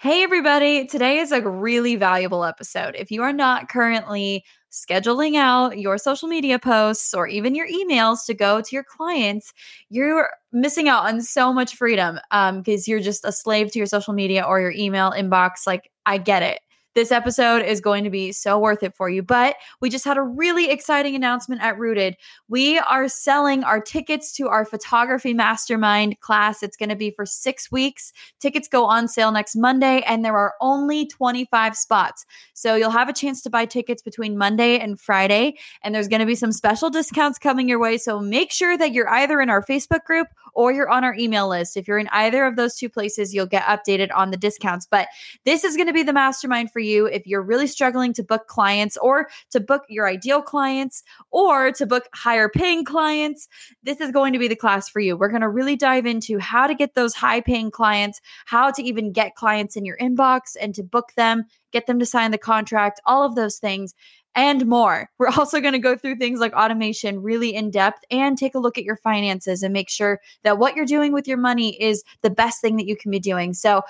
Hey, everybody. Today is a really valuable episode. If you are not currently scheduling out your social media posts or even your emails to go to your clients, you're missing out on so much freedom because um, you're just a slave to your social media or your email inbox. Like, I get it. This episode is going to be so worth it for you. But we just had a really exciting announcement at Rooted. We are selling our tickets to our photography mastermind class. It's going to be for six weeks. Tickets go on sale next Monday, and there are only 25 spots. So you'll have a chance to buy tickets between Monday and Friday. And there's going to be some special discounts coming your way. So make sure that you're either in our Facebook group or you're on our email list. If you're in either of those two places, you'll get updated on the discounts. But this is going to be the mastermind for if you're really struggling to book clients or to book your ideal clients or to book higher paying clients. This is going to be the class for you. We're going to really dive into how to get those high paying clients, how to even get clients in your inbox and to book them, get them to sign the contract, all of those things and more. We're also going to go through things like automation really in depth and take a look at your finances and make sure that what you're doing with your money is the best thing that you can be doing. So,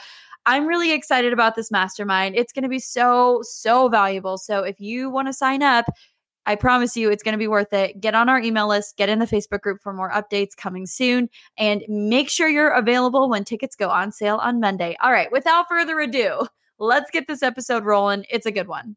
I'm really excited about this mastermind. It's going to be so, so valuable. So, if you want to sign up, I promise you it's going to be worth it. Get on our email list, get in the Facebook group for more updates coming soon, and make sure you're available when tickets go on sale on Monday. All right, without further ado, let's get this episode rolling. It's a good one.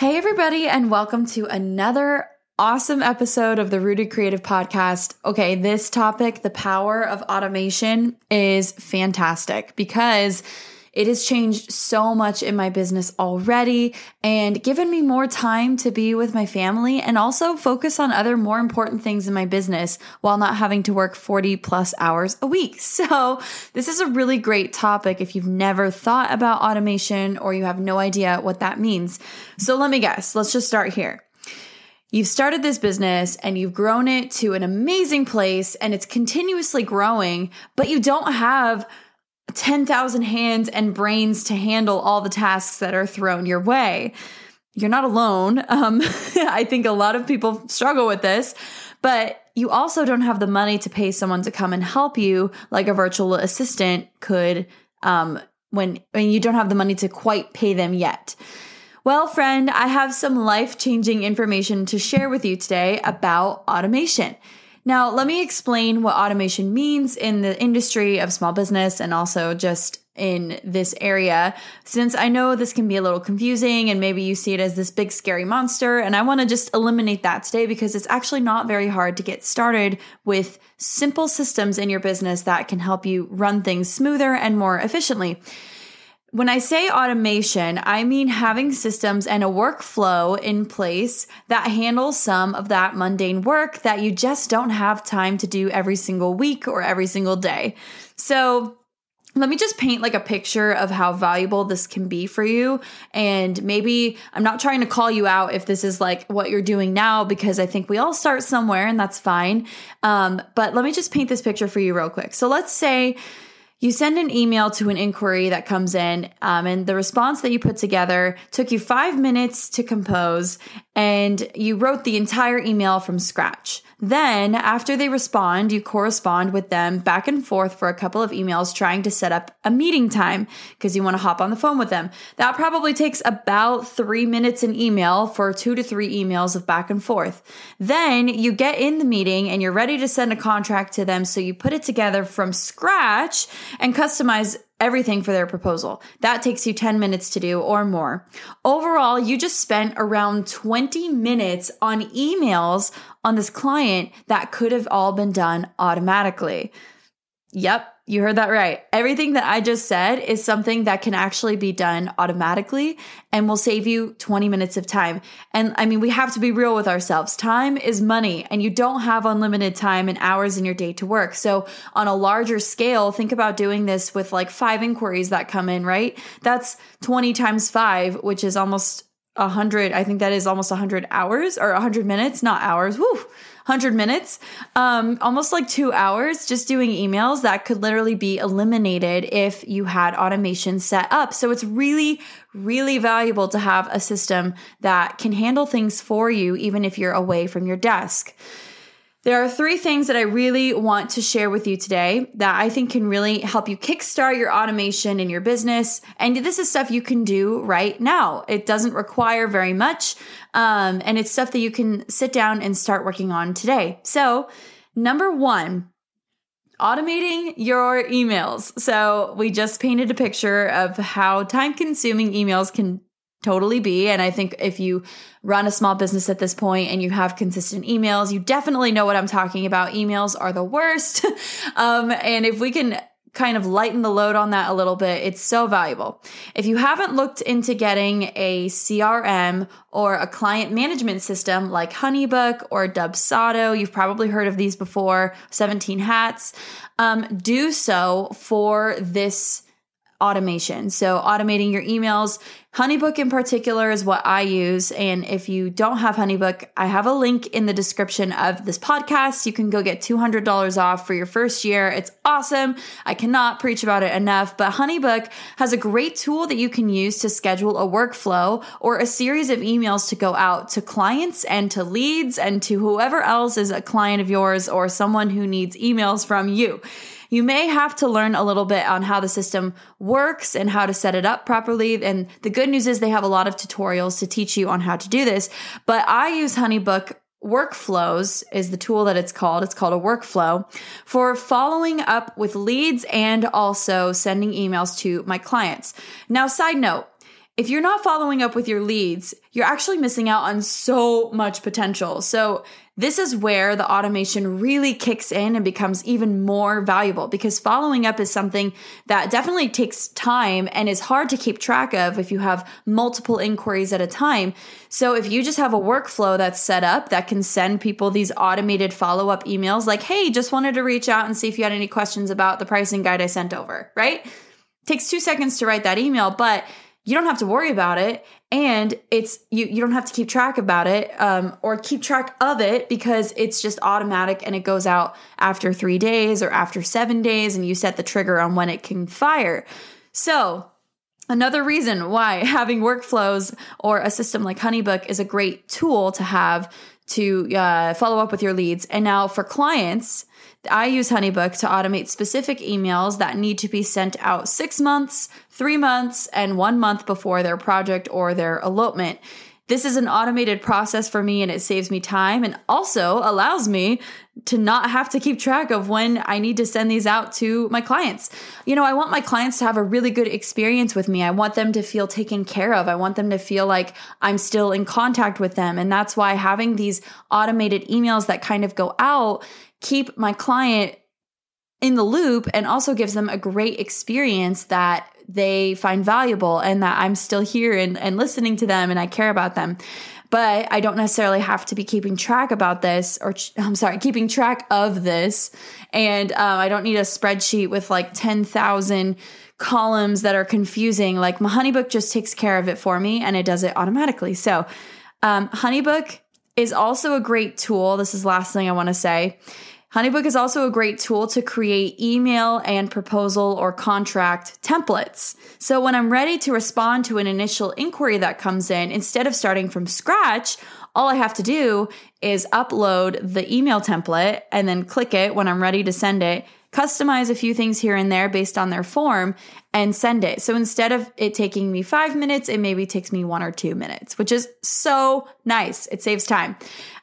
Hey, everybody, and welcome to another awesome episode of the Rooted Creative Podcast. Okay, this topic, the power of automation, is fantastic because it has changed so much in my business already and given me more time to be with my family and also focus on other more important things in my business while not having to work 40 plus hours a week. So, this is a really great topic if you've never thought about automation or you have no idea what that means. So, let me guess. Let's just start here. You've started this business and you've grown it to an amazing place and it's continuously growing, but you don't have 10,000 hands and brains to handle all the tasks that are thrown your way. You're not alone. Um, I think a lot of people struggle with this, but you also don't have the money to pay someone to come and help you like a virtual assistant could um, when, when you don't have the money to quite pay them yet. Well, friend, I have some life changing information to share with you today about automation. Now, let me explain what automation means in the industry of small business and also just in this area, since I know this can be a little confusing and maybe you see it as this big scary monster. And I want to just eliminate that today because it's actually not very hard to get started with simple systems in your business that can help you run things smoother and more efficiently. When I say automation, I mean having systems and a workflow in place that handles some of that mundane work that you just don't have time to do every single week or every single day. So, let me just paint like a picture of how valuable this can be for you. And maybe I'm not trying to call you out if this is like what you're doing now, because I think we all start somewhere and that's fine. Um, but let me just paint this picture for you real quick. So let's say you send an email to an inquiry that comes in, um, and the response that you put together took you five minutes to compose, and you wrote the entire email from scratch. Then, after they respond, you correspond with them back and forth for a couple of emails trying to set up a meeting time because you want to hop on the phone with them. That probably takes about three minutes an email for two to three emails of back and forth. Then you get in the meeting and you're ready to send a contract to them. So you put it together from scratch and customize everything for their proposal. That takes you 10 minutes to do or more. Overall, you just spent around 20 minutes on emails on this client that could have all been done automatically. Yep, you heard that right. Everything that I just said is something that can actually be done automatically and will save you 20 minutes of time. And I mean, we have to be real with ourselves. Time is money, and you don't have unlimited time and hours in your day to work. So, on a larger scale, think about doing this with like five inquiries that come in, right? That's 20 times five, which is almost 100. I think that is almost 100 hours or 100 minutes, not hours. Woo 100 minutes, um, almost like two hours just doing emails that could literally be eliminated if you had automation set up. So it's really, really valuable to have a system that can handle things for you, even if you're away from your desk. There are three things that I really want to share with you today that I think can really help you kickstart your automation in your business. And this is stuff you can do right now. It doesn't require very much. Um, and it's stuff that you can sit down and start working on today. So, number one, automating your emails. So, we just painted a picture of how time consuming emails can totally be. And I think if you run a small business at this point and you have consistent emails, you definitely know what I'm talking about. Emails are the worst. um, and if we can kind of lighten the load on that a little bit, it's so valuable. If you haven't looked into getting a CRM or a client management system like Honeybook or Dubsado, you've probably heard of these before, 17 Hats, um, do so for this automation. So, automating your emails. Honeybook in particular is what I use. And if you don't have Honeybook, I have a link in the description of this podcast. You can go get $200 off for your first year. It's awesome. I cannot preach about it enough, but Honeybook has a great tool that you can use to schedule a workflow or a series of emails to go out to clients and to leads and to whoever else is a client of yours or someone who needs emails from you. You may have to learn a little bit on how the system works and how to set it up properly. And the good news is they have a lot of tutorials to teach you on how to do this. But I use Honeybook Workflows is the tool that it's called. It's called a workflow for following up with leads and also sending emails to my clients. Now, side note, if you're not following up with your leads, you're actually missing out on so much potential. So, this is where the automation really kicks in and becomes even more valuable because following up is something that definitely takes time and is hard to keep track of if you have multiple inquiries at a time. So, if you just have a workflow that's set up that can send people these automated follow up emails like, hey, just wanted to reach out and see if you had any questions about the pricing guide I sent over, right? takes two seconds to write that email, but you don't have to worry about it. And it's you you don't have to keep track about it um, or keep track of it because it's just automatic and it goes out after three days or after seven days and you set the trigger on when it can fire. So another reason why having workflows or a system like honeybook is a great tool to have to uh, follow up with your leads and now for clients I use Honeybook to automate specific emails that need to be sent out six months, three months, and one month before their project or their elopement. This is an automated process for me and it saves me time and also allows me to not have to keep track of when I need to send these out to my clients. You know, I want my clients to have a really good experience with me. I want them to feel taken care of. I want them to feel like I'm still in contact with them. And that's why having these automated emails that kind of go out keep my client in the loop and also gives them a great experience that they find valuable and that I'm still here and, and listening to them and I care about them. But I don't necessarily have to be keeping track about this, or I'm sorry, keeping track of this. And uh, I don't need a spreadsheet with like 10,000 columns that are confusing. Like my Honeybook just takes care of it for me and it does it automatically. So, um, Honeybook is also a great tool. This is last thing I want to say Honeybook is also a great tool to create email and proposal or contract templates. So when I'm ready to respond to an initial inquiry that comes in, instead of starting from scratch, all I have to do is upload the email template and then click it when I'm ready to send it customize a few things here and there based on their form and send it. So instead of it taking me five minutes, it maybe takes me one or two minutes, which is so nice. It saves time.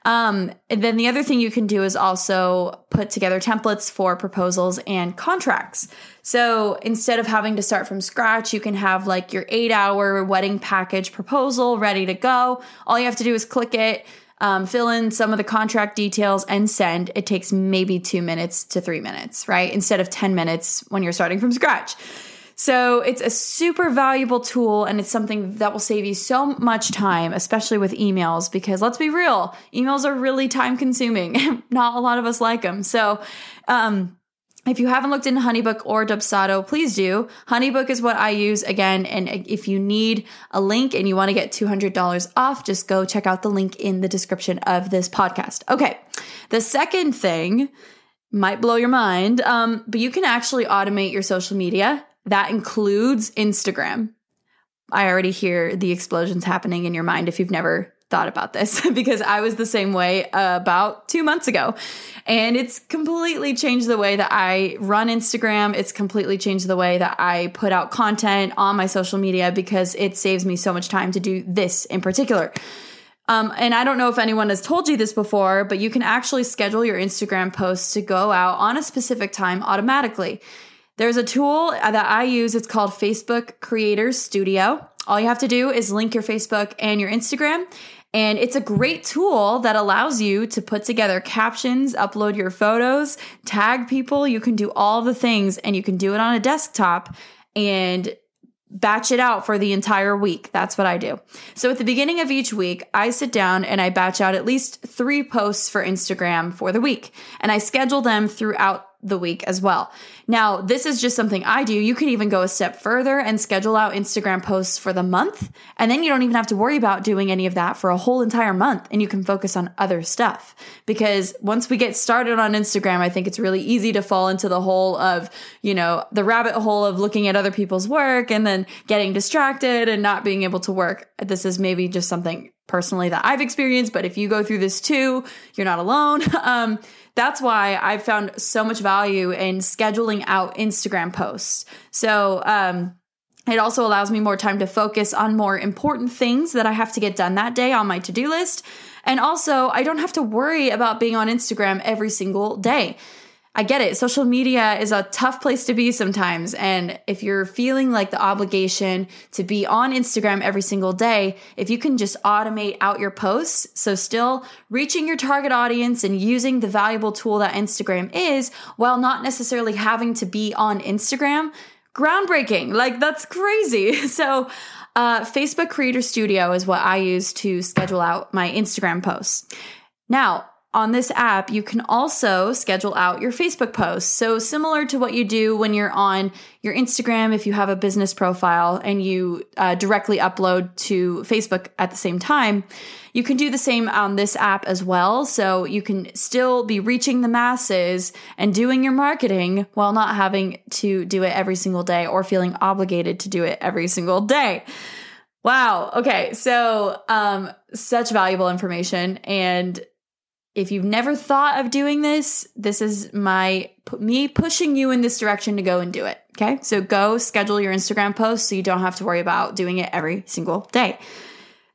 Um, then the other thing you can do is also put together templates for proposals and contracts. So instead of having to start from scratch, you can have like your eight hour wedding package proposal ready to go. All you have to do is click it um, fill in some of the contract details, and send. It takes maybe two minutes to three minutes, right? Instead of 10 minutes when you're starting from scratch. So it's a super valuable tool and it's something that will save you so much time, especially with emails, because let's be real, emails are really time consuming. Not a lot of us like them. So, um, if you haven't looked into Honeybook or Dubsado, please do. Honeybook is what I use again. And if you need a link and you want to get $200 off, just go check out the link in the description of this podcast. Okay. The second thing might blow your mind, um, but you can actually automate your social media that includes Instagram. I already hear the explosions happening in your mind if you've never thought about this because I was the same way about two months ago. And it's completely changed the way that I run Instagram. It's completely changed the way that I put out content on my social media because it saves me so much time to do this in particular. Um, and I don't know if anyone has told you this before, but you can actually schedule your Instagram posts to go out on a specific time automatically. There's a tool that I use. It's called Facebook Creators Studio. All you have to do is link your Facebook and your Instagram. And it's a great tool that allows you to put together captions, upload your photos, tag people. You can do all the things and you can do it on a desktop and batch it out for the entire week. That's what I do. So at the beginning of each week, I sit down and I batch out at least three posts for Instagram for the week. And I schedule them throughout the week as well. Now, this is just something I do. You can even go a step further and schedule out Instagram posts for the month. And then you don't even have to worry about doing any of that for a whole entire month and you can focus on other stuff. Because once we get started on Instagram, I think it's really easy to fall into the hole of, you know, the rabbit hole of looking at other people's work and then getting distracted and not being able to work. This is maybe just something personally that I've experienced, but if you go through this too, you're not alone. um, that's why I've found so much value in scheduling out Instagram posts. So, um, it also allows me more time to focus on more important things that I have to get done that day on my to do list. And also, I don't have to worry about being on Instagram every single day. I get it. Social media is a tough place to be sometimes. And if you're feeling like the obligation to be on Instagram every single day, if you can just automate out your posts, so still reaching your target audience and using the valuable tool that Instagram is while not necessarily having to be on Instagram, groundbreaking. Like that's crazy. So, uh, Facebook Creator Studio is what I use to schedule out my Instagram posts. Now, on this app, you can also schedule out your Facebook posts. So, similar to what you do when you're on your Instagram, if you have a business profile and you uh, directly upload to Facebook at the same time, you can do the same on this app as well. So, you can still be reaching the masses and doing your marketing while not having to do it every single day or feeling obligated to do it every single day. Wow. Okay. So, um, such valuable information. And if you've never thought of doing this, this is my me pushing you in this direction to go and do it. Okay? So go schedule your Instagram posts so you don't have to worry about doing it every single day.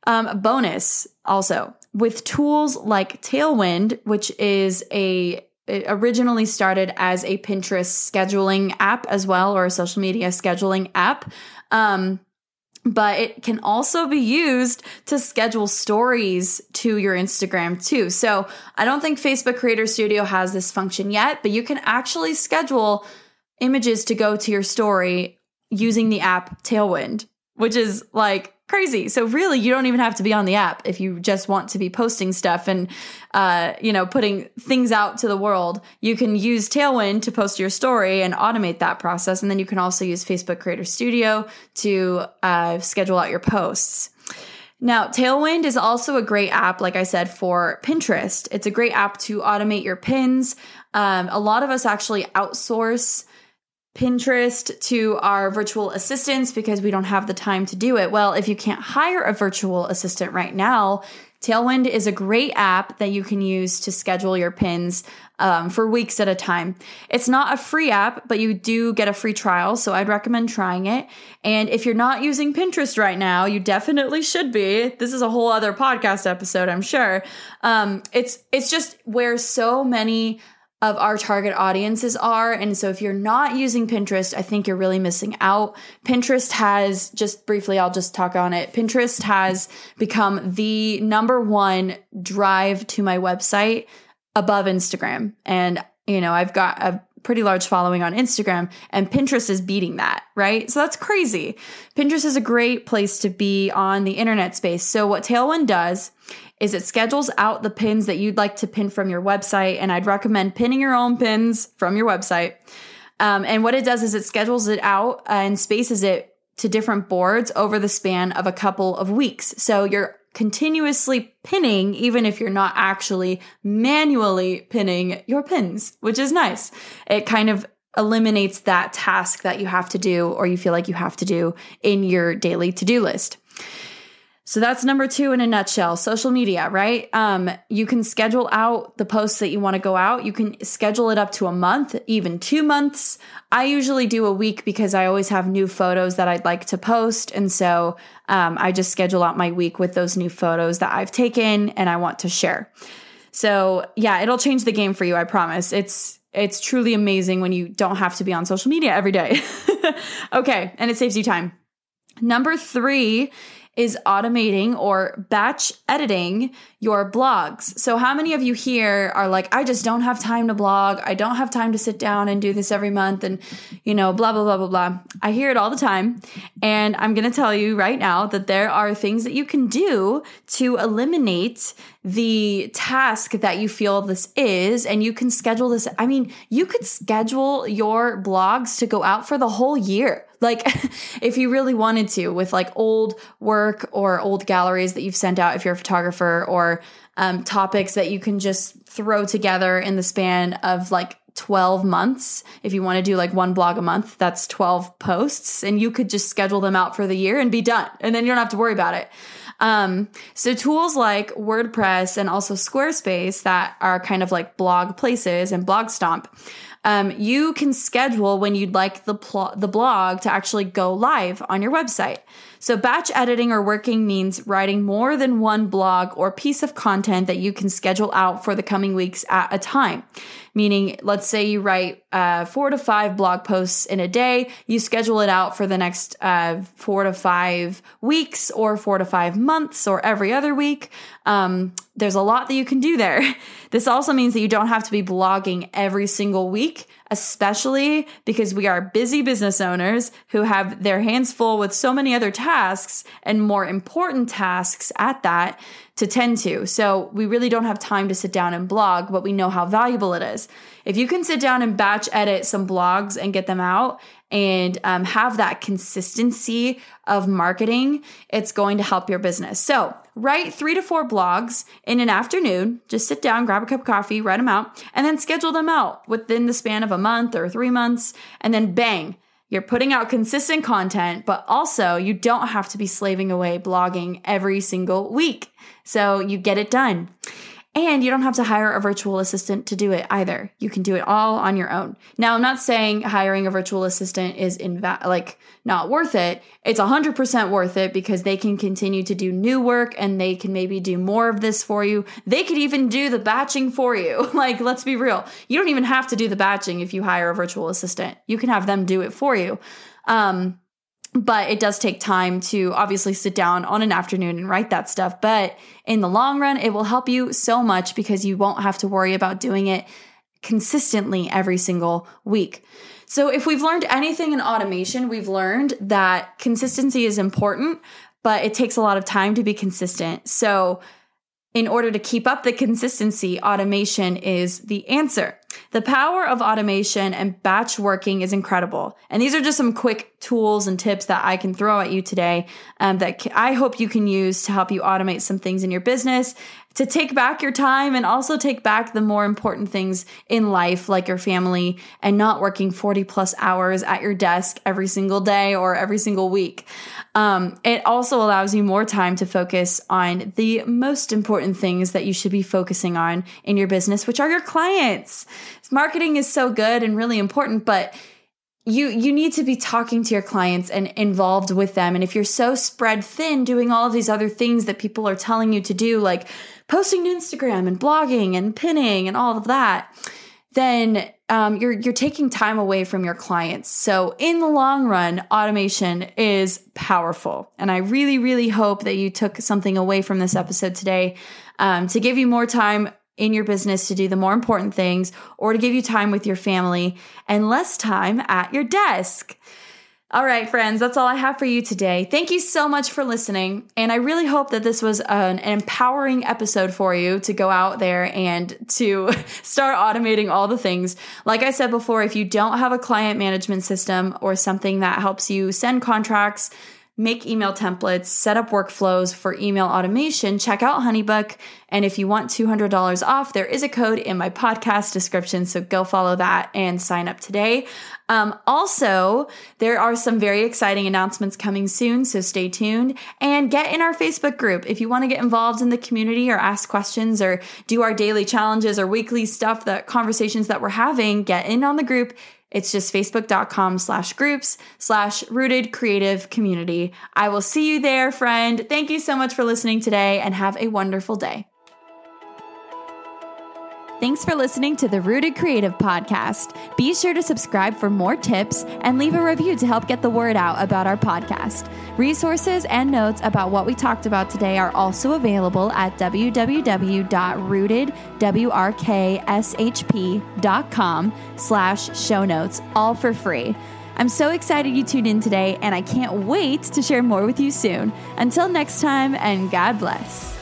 Um, bonus also with tools like Tailwind, which is a originally started as a Pinterest scheduling app as well, or a social media scheduling app. Um, but it can also be used to schedule stories to your Instagram too. So I don't think Facebook Creator Studio has this function yet, but you can actually schedule images to go to your story using the app Tailwind, which is like crazy. So really, you don't even have to be on the app if you just want to be posting stuff and, uh, you know, putting things out to the world. You can use Tailwind to post your story and automate that process. And then you can also use Facebook Creator Studio to uh, schedule out your posts. Now, Tailwind is also a great app, like I said, for Pinterest. It's a great app to automate your pins. Um, a lot of us actually outsource Pinterest to our virtual assistants because we don't have the time to do it. Well, if you can't hire a virtual assistant right now, Tailwind is a great app that you can use to schedule your pins um, for weeks at a time. It's not a free app, but you do get a free trial, so I'd recommend trying it. And if you're not using Pinterest right now, you definitely should be. This is a whole other podcast episode, I'm sure. Um, it's it's just where so many of our target audiences are. And so if you're not using Pinterest, I think you're really missing out. Pinterest has, just briefly, I'll just talk on it. Pinterest has become the number one drive to my website above Instagram. And, you know, I've got a pretty large following on Instagram and Pinterest is beating that, right? So that's crazy. Pinterest is a great place to be on the internet space. So what Tailwind does is it schedules out the pins that you'd like to pin from your website. And I'd recommend pinning your own pins from your website. Um, and what it does is it schedules it out and spaces it to different boards over the span of a couple of weeks. So you're continuously pinning, even if you're not actually manually pinning your pins, which is nice. It kind of eliminates that task that you have to do or you feel like you have to do in your daily to do list. So that's number two in a nutshell social media, right? Um, you can schedule out the posts that you want to go out. You can schedule it up to a month, even two months. I usually do a week because I always have new photos that I'd like to post. And so um, I just schedule out my week with those new photos that I've taken and I want to share. So yeah, it'll change the game for you. I promise. It's, it's truly amazing when you don't have to be on social media every day. okay. And it saves you time. Number three is automating or batch editing your blogs. So, how many of you here are like, I just don't have time to blog. I don't have time to sit down and do this every month and, you know, blah, blah, blah, blah, blah. I hear it all the time. And I'm going to tell you right now that there are things that you can do to eliminate the task that you feel this is. And you can schedule this. I mean, you could schedule your blogs to go out for the whole year. Like, if you really wanted to, with like old work or old galleries that you've sent out if you're a photographer, or um, topics that you can just throw together in the span of like 12 months. If you want to do like one blog a month, that's 12 posts, and you could just schedule them out for the year and be done. And then you don't have to worry about it. Um, so tools like WordPress and also Squarespace that are kind of like blog places and Blogstomp um, you can schedule when you'd like the pl- the blog to actually go live on your website. So batch editing or working means writing more than one blog or piece of content that you can schedule out for the coming weeks at a time. Meaning, let's say you write uh, four to five blog posts in a day, you schedule it out for the next uh, four to five weeks or four to five months or every other week. Um, there's a lot that you can do there. This also means that you don't have to be blogging every single week, especially because we are busy business owners who have their hands full with so many other tasks and more important tasks at that to tend to. So we really don't have time to sit down and blog, but we know how valuable it is. If you can sit down and batch edit some blogs and get them out and um, have that consistency of marketing, it's going to help your business. So write three to four blogs in an afternoon. Just sit down, grab a cup of coffee, write them out, and then schedule them out within the span of a month or three months. And then bang, you're putting out consistent content, but also you don't have to be slaving away blogging every single week. So you get it done. And you don't have to hire a virtual assistant to do it either. You can do it all on your own. Now, I'm not saying hiring a virtual assistant is inva- like not worth it. It's 100% worth it because they can continue to do new work and they can maybe do more of this for you. They could even do the batching for you. like, let's be real. You don't even have to do the batching if you hire a virtual assistant. You can have them do it for you. Um, but it does take time to obviously sit down on an afternoon and write that stuff. But in the long run, it will help you so much because you won't have to worry about doing it consistently every single week. So, if we've learned anything in automation, we've learned that consistency is important, but it takes a lot of time to be consistent. So, in order to keep up the consistency, automation is the answer. The power of automation and batch working is incredible. And these are just some quick tools and tips that I can throw at you today um, that I hope you can use to help you automate some things in your business to take back your time and also take back the more important things in life, like your family, and not working 40 plus hours at your desk every single day or every single week. Um, it also allows you more time to focus on the most important things that you should be focusing on in your business, which are your clients. Marketing is so good and really important, but you you need to be talking to your clients and involved with them and if you're so spread thin doing all of these other things that people are telling you to do like posting to Instagram and blogging and pinning and all of that then um, you're you're taking time away from your clients. So in the long run, automation is powerful, and I really really hope that you took something away from this episode today um, to give you more time in your business to do the more important things, or to give you time with your family and less time at your desk. All right, friends, that's all I have for you today. Thank you so much for listening. And I really hope that this was an, empowering episode for you to go out there and to start automating all the things. Like I said before, if you don't have a client management system or something that helps you send contracts, make email templates, set up workflows for email automation, check out Honeybook. And if you want $200 off, there is a code in my podcast description. So go follow that and sign up today. Um, also, there are some very exciting announcements coming soon. So stay tuned and get in our Facebook group. If you want to get involved in the community or ask questions or do our daily challenges or weekly stuff, the conversations that we're having, get in on the group it's just facebook.com slash groups slash rooted creative community. I will see you there, friend. Thank you so much for listening today and have a wonderful day. Thanks for listening to the Rooted Creative Podcast. Be sure to subscribe for more tips and leave a review to help get the word out about our podcast. Resources and notes about what we talked about today are also available at www.rootedwrkshp.com slash show notes, all for free. I'm so excited you tuned in today, and I can't wait to share more with you soon. Until next time, and God bless.